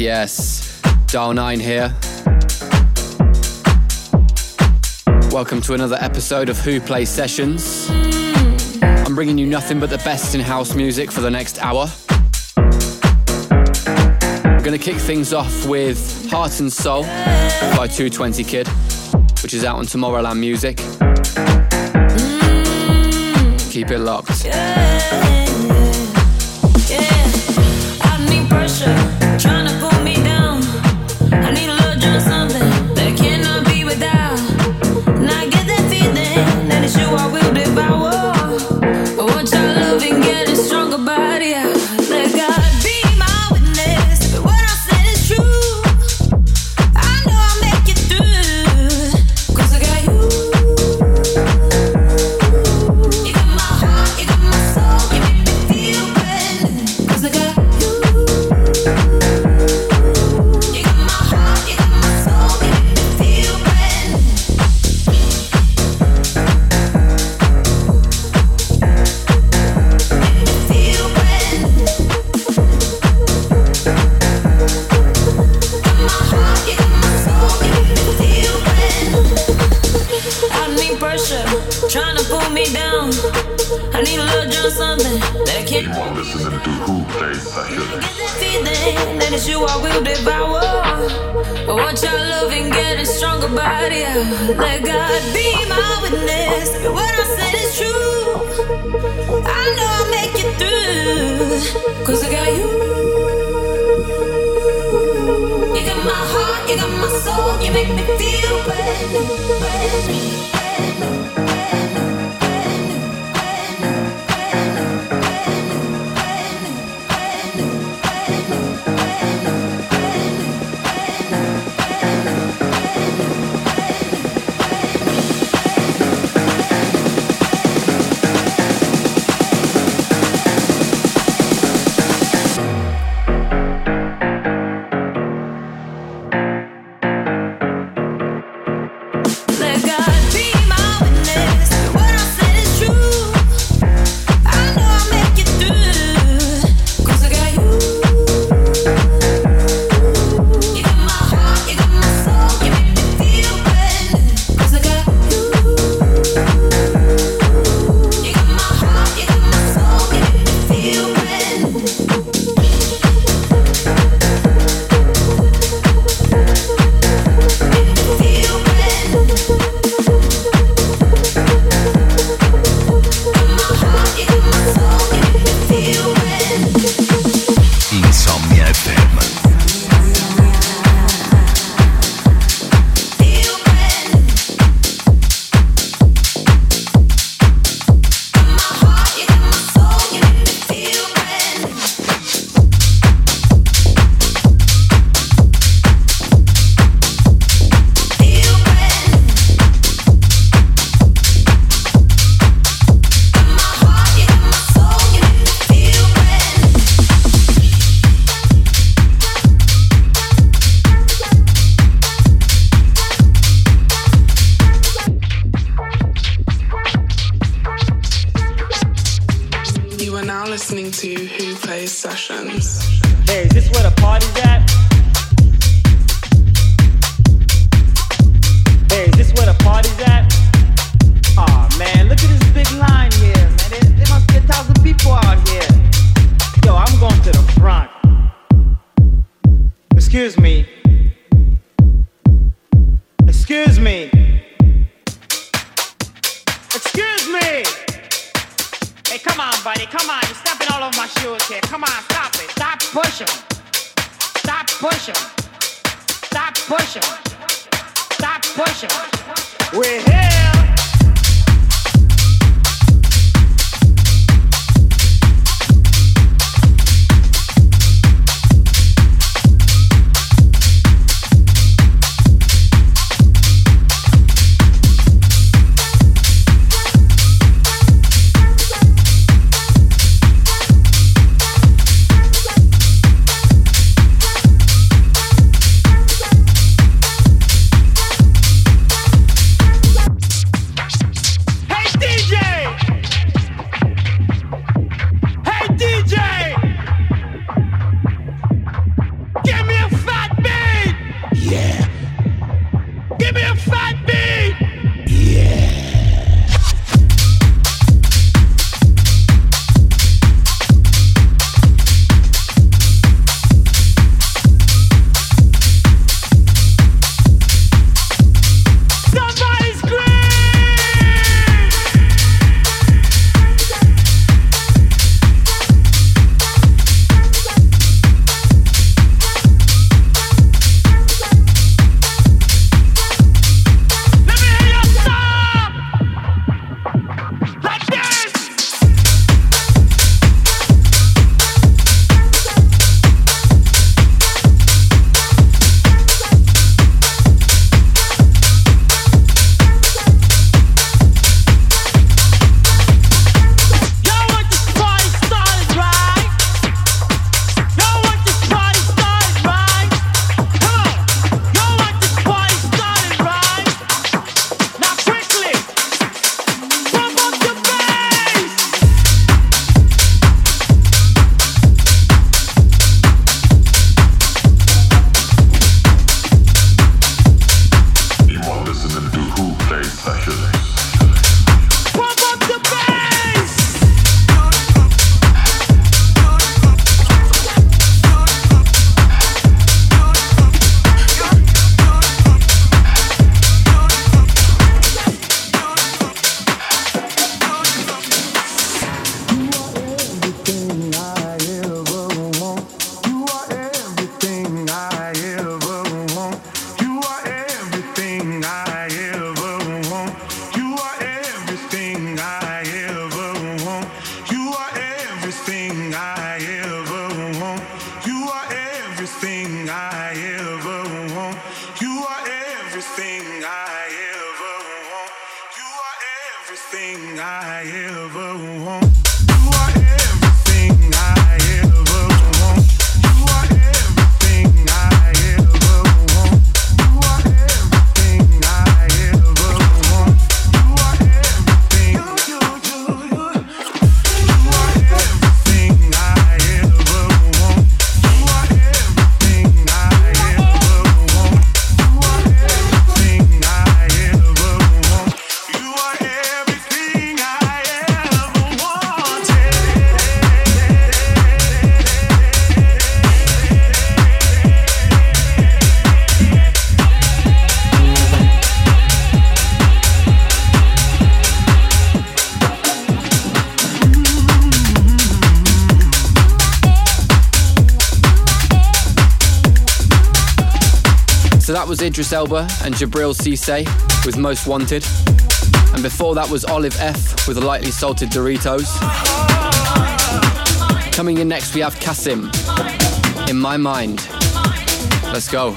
Yes. Dial 9 here. Welcome to another episode of Who Plays Sessions. I'm bringing you nothing but the best in house music for the next hour. I'm gonna kick things off with Heart and Soul by 220 Kid, which is out on Tomorrowland Music. Keep it locked. worship, trying to pull me down. I need a little John something that can't. You are listening to who plays Sasha. Get that feeling that it's you I will devour. But what y'all loving, getting stronger by the hour. Let God be my witness. What I said is true. I know I'll make it through. Cause I got you. You got my heart, you got my soul, you make me feel brand new, brand new. Thank you. Was Idris Elba and Jabril Cisse with Most Wanted. And before that was Olive F with Lightly Salted Doritos. Coming in next, we have Kasim. In my mind. Let's go.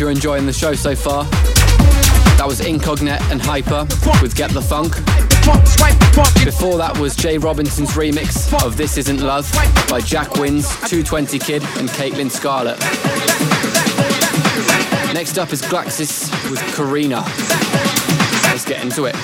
you're enjoying the show so far. That was Incognite and Hyper with Get the Funk. Before that was Jay Robinson's remix of This Isn't Love by Jack Wins, 220 Kid, and Caitlin Scarlett. Next up is Glaxis with Karina. Let's get into it.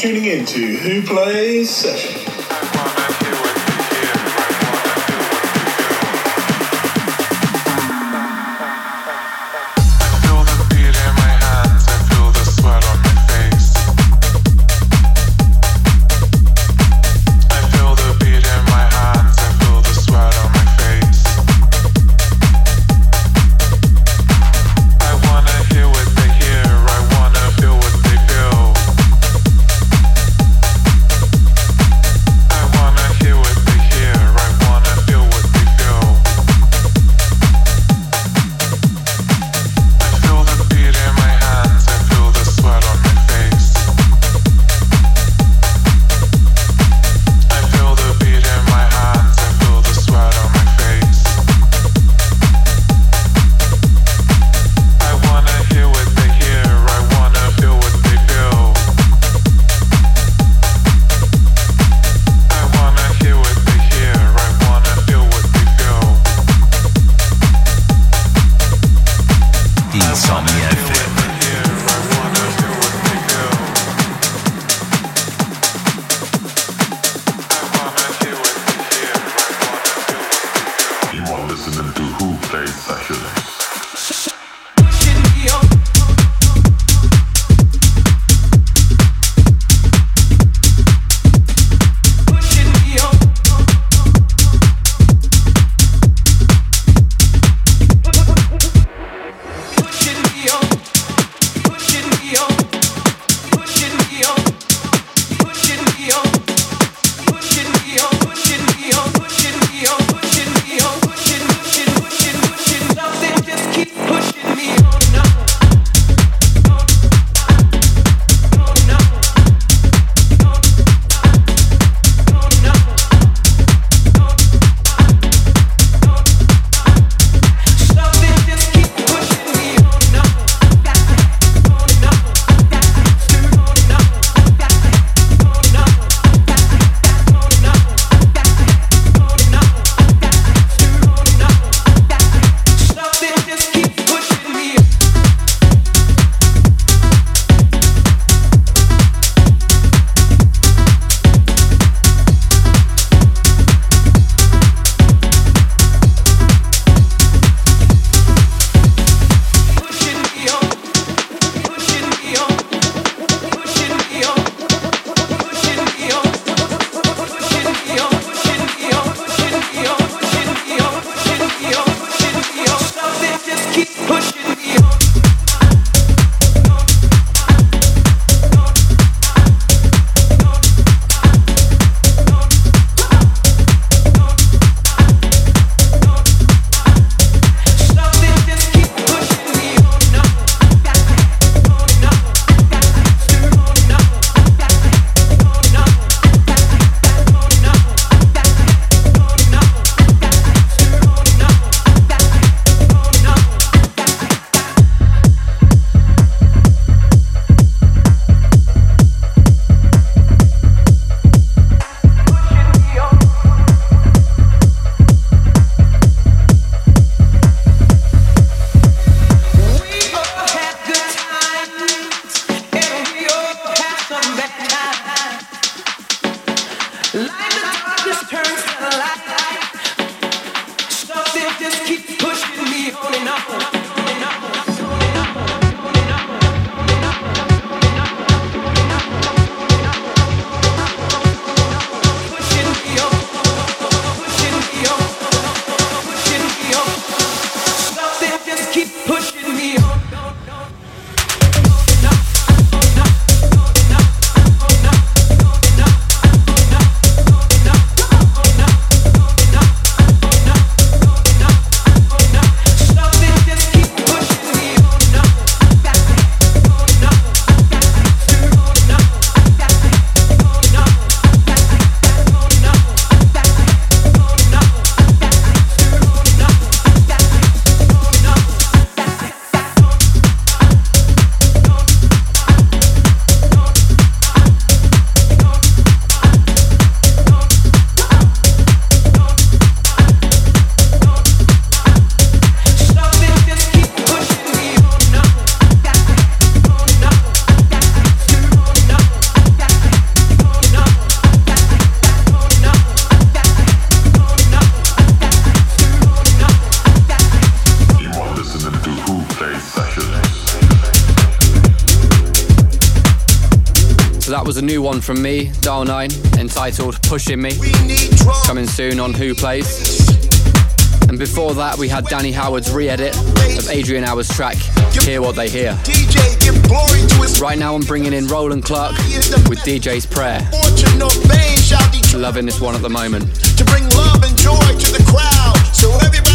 Tuning in to Who Plays Session. One from me, Dial 9, entitled Pushing Me, coming soon on Who Plays. And before that, we had Danny Howard's re edit of Adrian Hour's track, Hear What They Hear. Right now, I'm bringing in Roland Clark with DJ's Prayer. Loving this one at the moment. To bring love and joy to the crowd. So everybody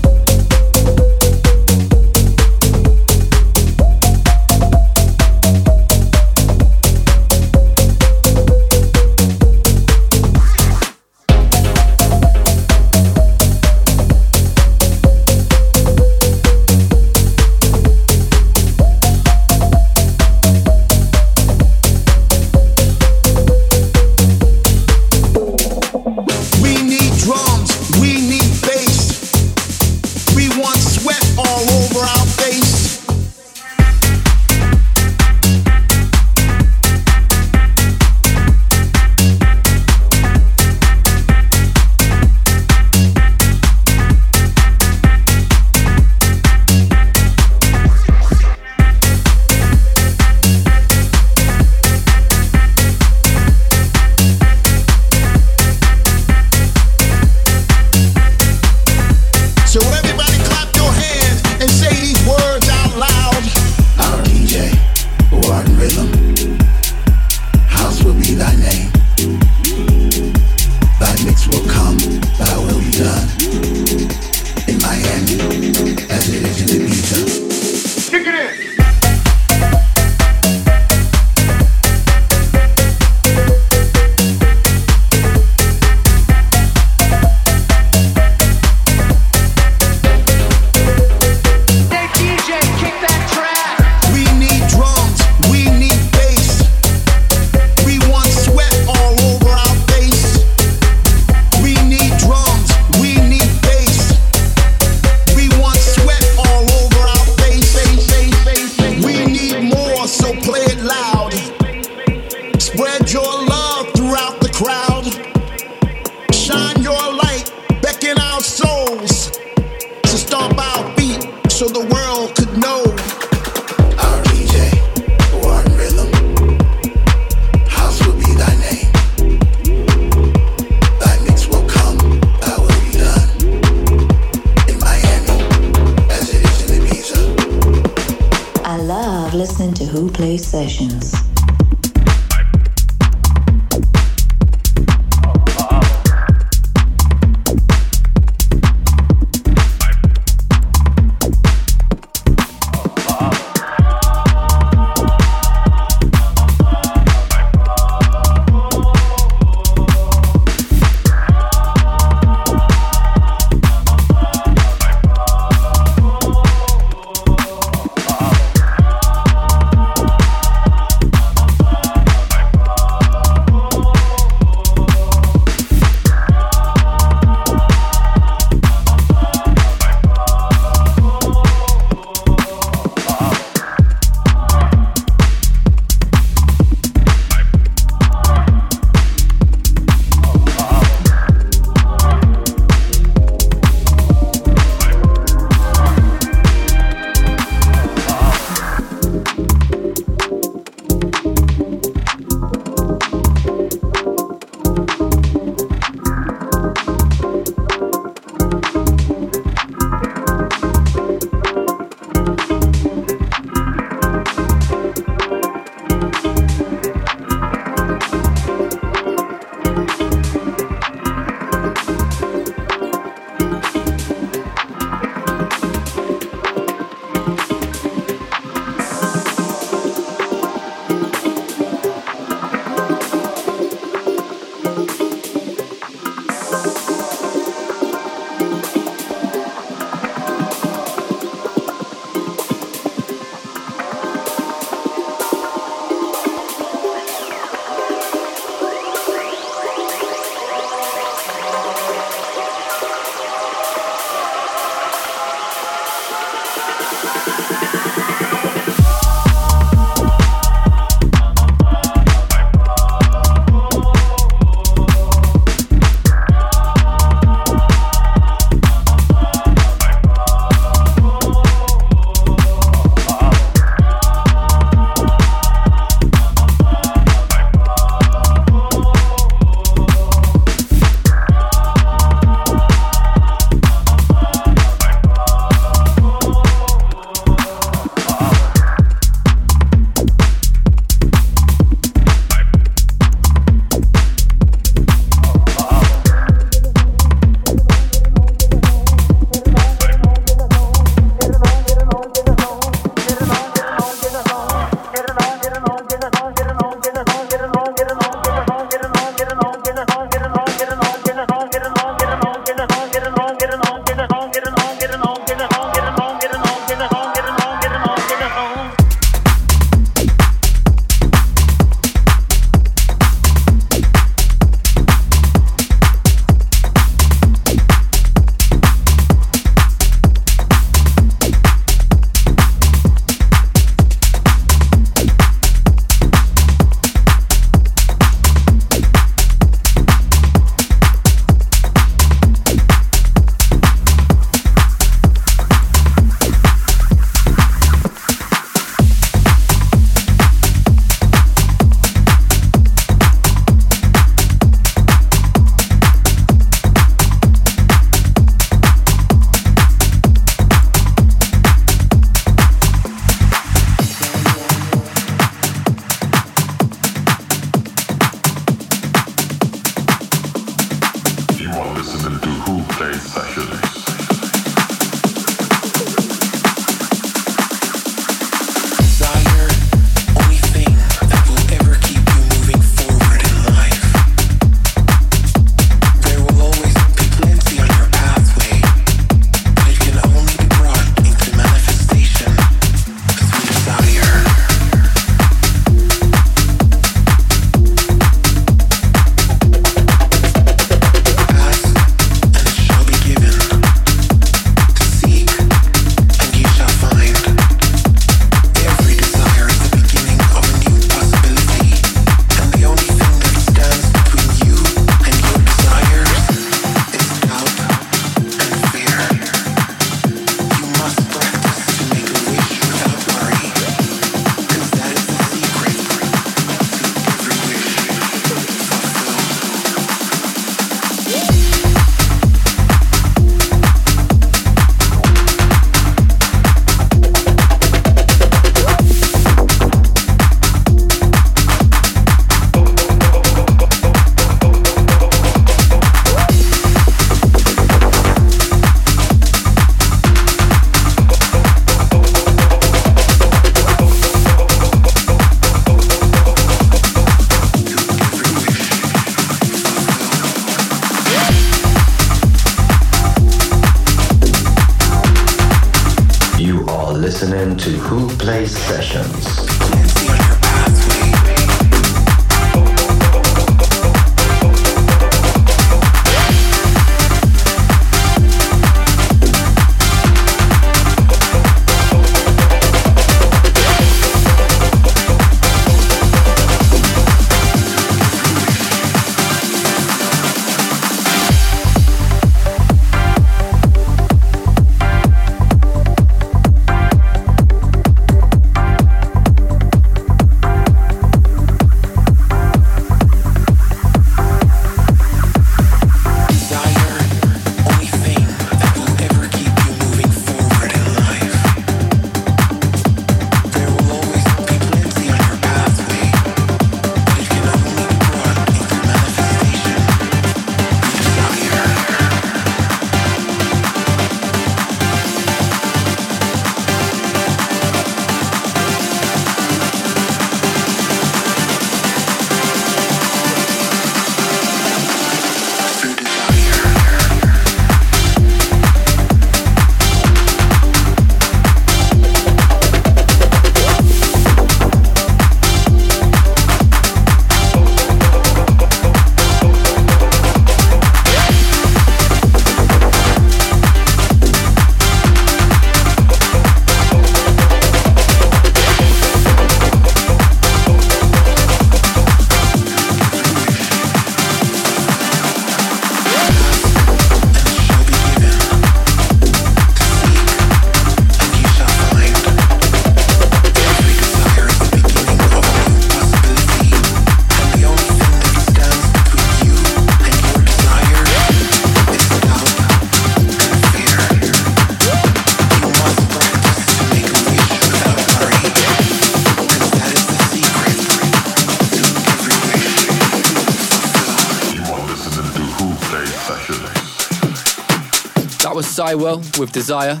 Will with Desire.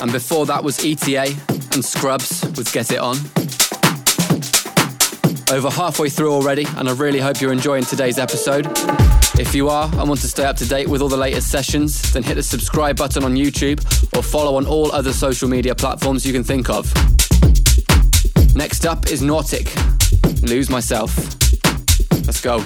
And before that was ETA and Scrubs with Get It On. Over halfway through already, and I really hope you're enjoying today's episode. If you are and want to stay up to date with all the latest sessions, then hit the subscribe button on YouTube or follow on all other social media platforms you can think of. Next up is Nautic, Lose Myself. Let's go.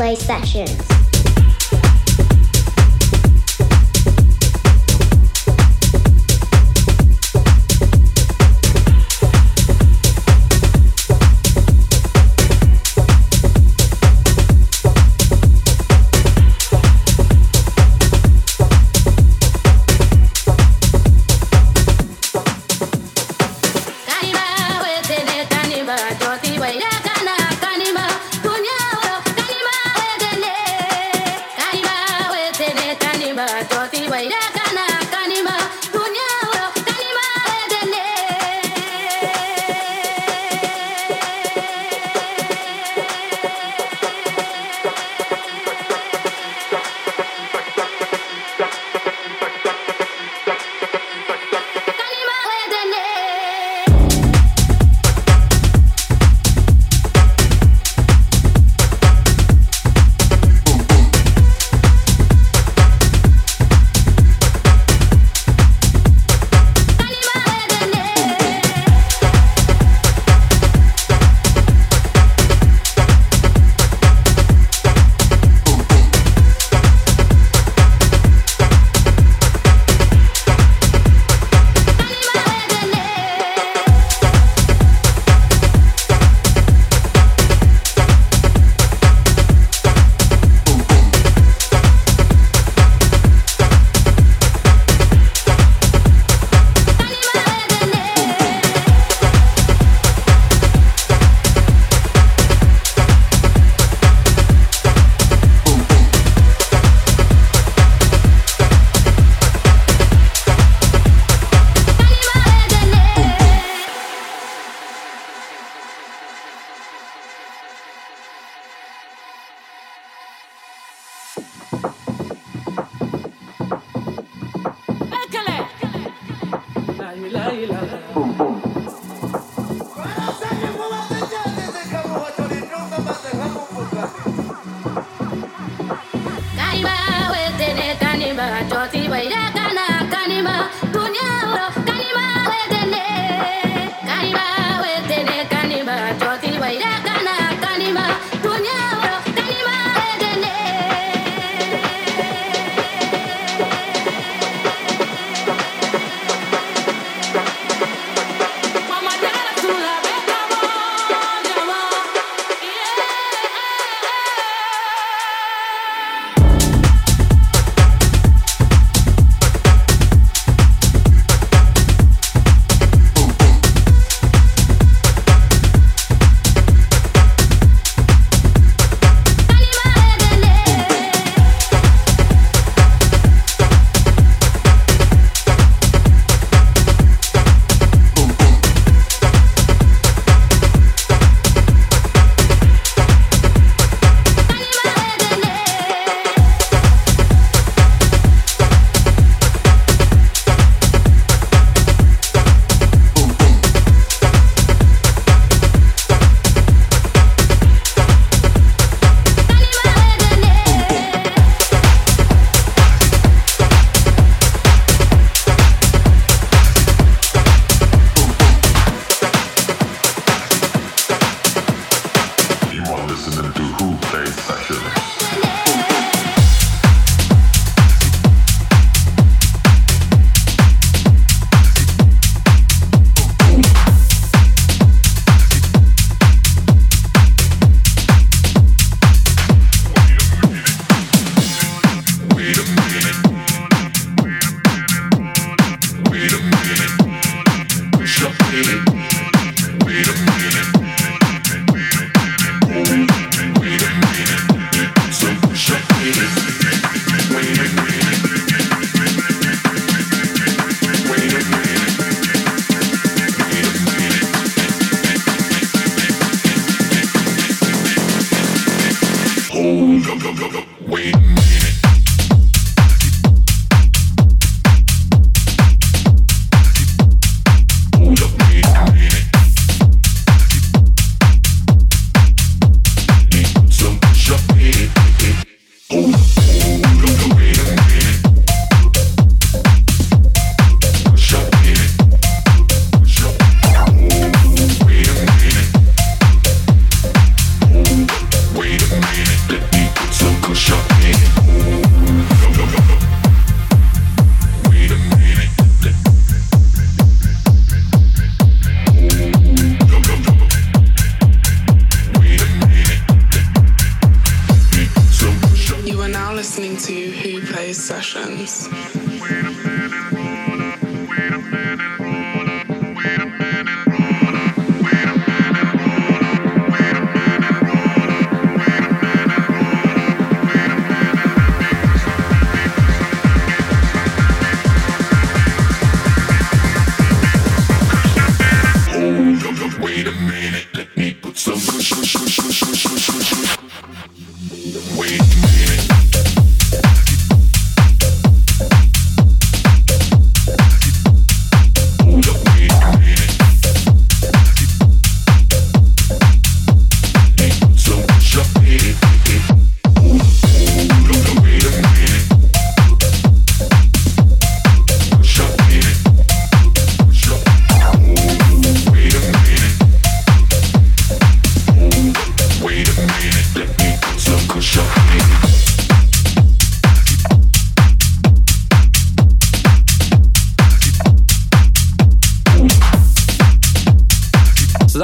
To Who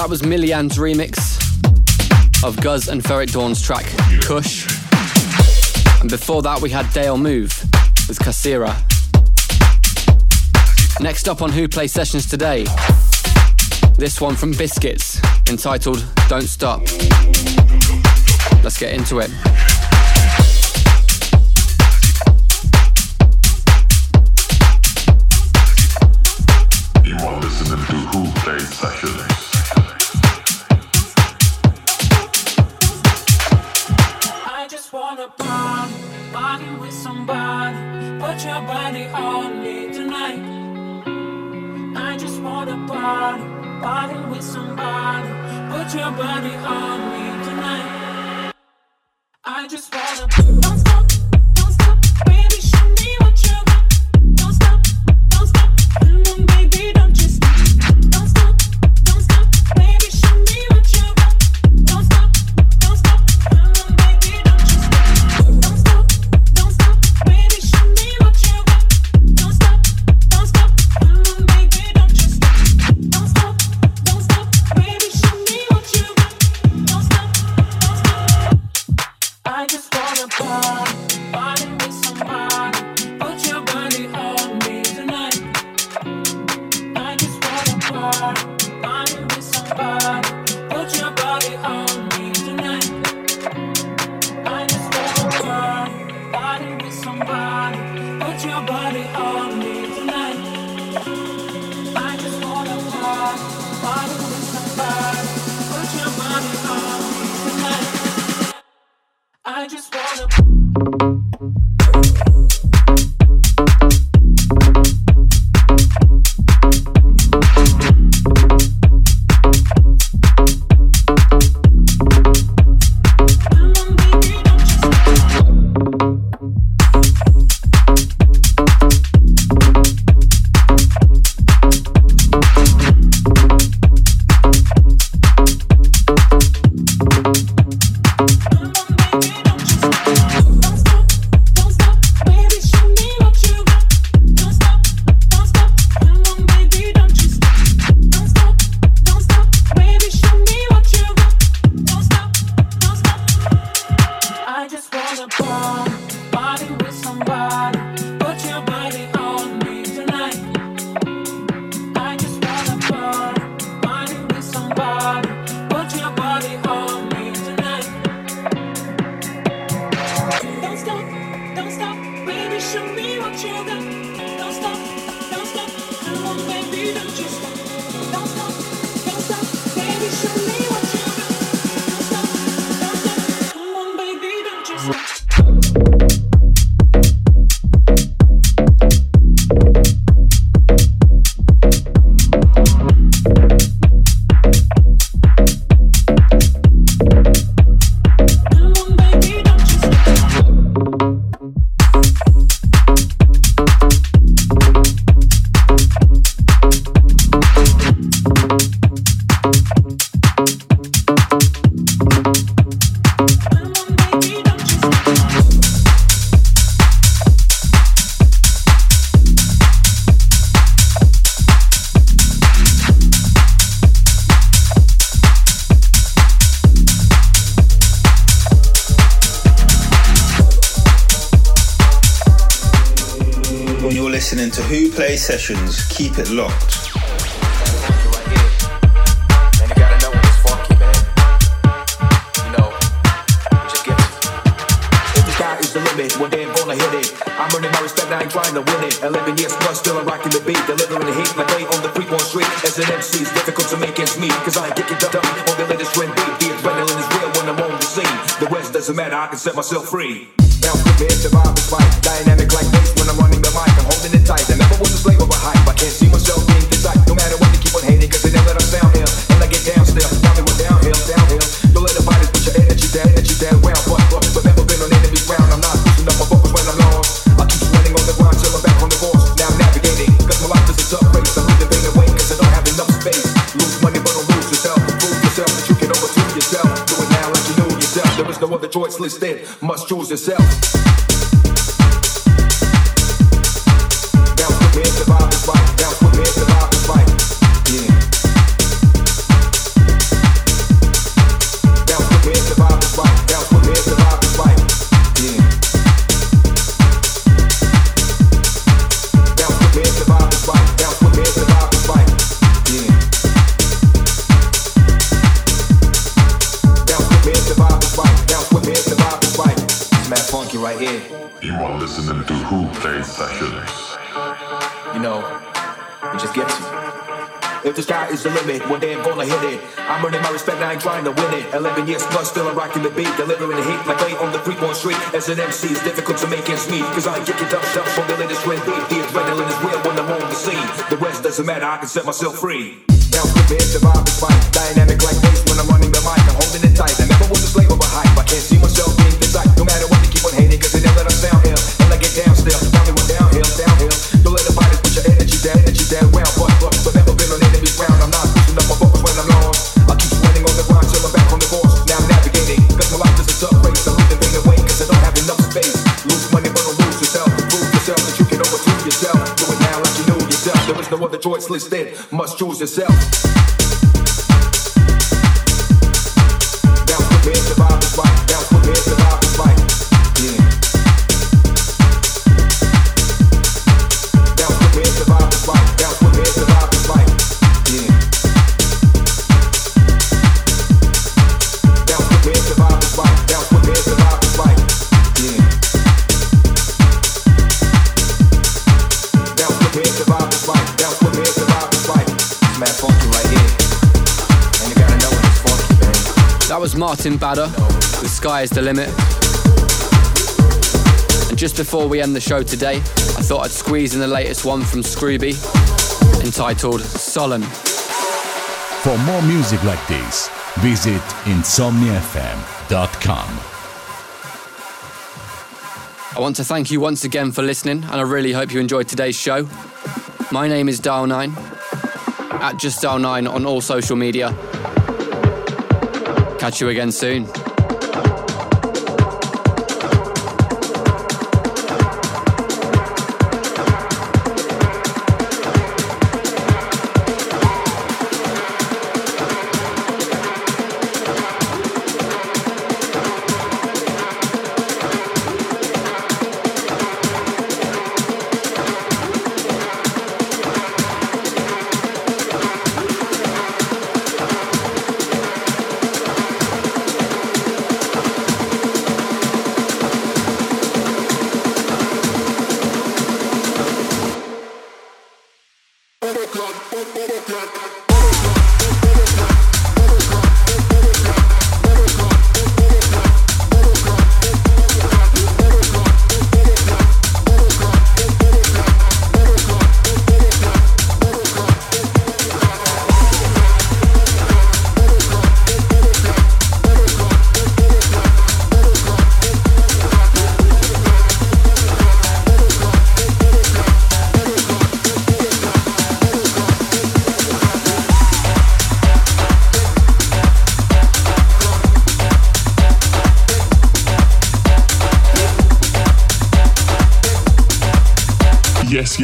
Plays Sessions. Millian's remix of Guz and Ferret Dawn's track Kush. And before that, we had Dale Move with Kasira. Next up on Who Play Sessions today, this one from Biscuits entitled Don't Stop. Let's get into it. Party, party with somebody. Put your body on me sessions. Keep it locked. If the guy is the limit, one day I'm gonna hit it. I'm earning my respect, I ain't to win it. 11 years plus, still I'm rocking the beat, delivering the heat on the street. As an MC, it's difficult to make ends I up on the latest trend beat. The adrenaline is real when I'm on the scene. The West doesn't matter, I can set myself free. With me, survive the fight. Dynamic like bass when I'm running listed. Must choose yourself. It just gets you. If the sky is the limit, one day I'm gonna hit it. I'm earning my respect, I ain't trying to win it. 11 years plus, still I'm rocking the beat, delivering the heat like late on the Freeborn Street. As an MC, it's difficult to make ends meet, cause I ain't kicking up stuff on the latest trend beat. The adrenaline is real when I'm on the scene. The rest doesn't matter, I can set myself free. Now me and survive this fight. Dynamic like bass when I'm running the mic, I'm holding it tight. I never was a slave of a hype, I can't see myself being desired. No matter what they keep on hating, cause they never let us sound here. Other choice listed. Must choose yourself. Martin Bader with Sky is the Limit. And just before we end the show today, I thought I'd squeeze in the latest one from Scrooby entitled Solemn. For more music like this, visit insomniafm.com. I want to thank you once again for listening, and I really hope you enjoyed today's show. My name is Dial9, at Just Dial9 on all social media. Catch you again soon.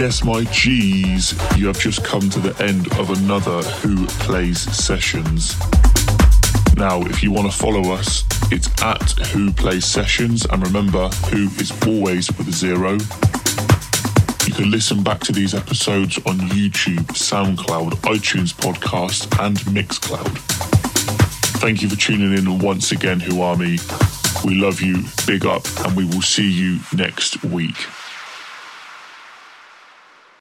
Yes, my G's. You have just come to the end of another Who Plays Sessions. Now, if you want to follow us, it's at Who Plays Sessions. And remember, Who is always with a zero. You can listen back to these episodes on YouTube, SoundCloud, iTunes Podcast, and Mixcloud. Thank you for tuning in once again, Who Army. We love you, big up, and we will see you next week.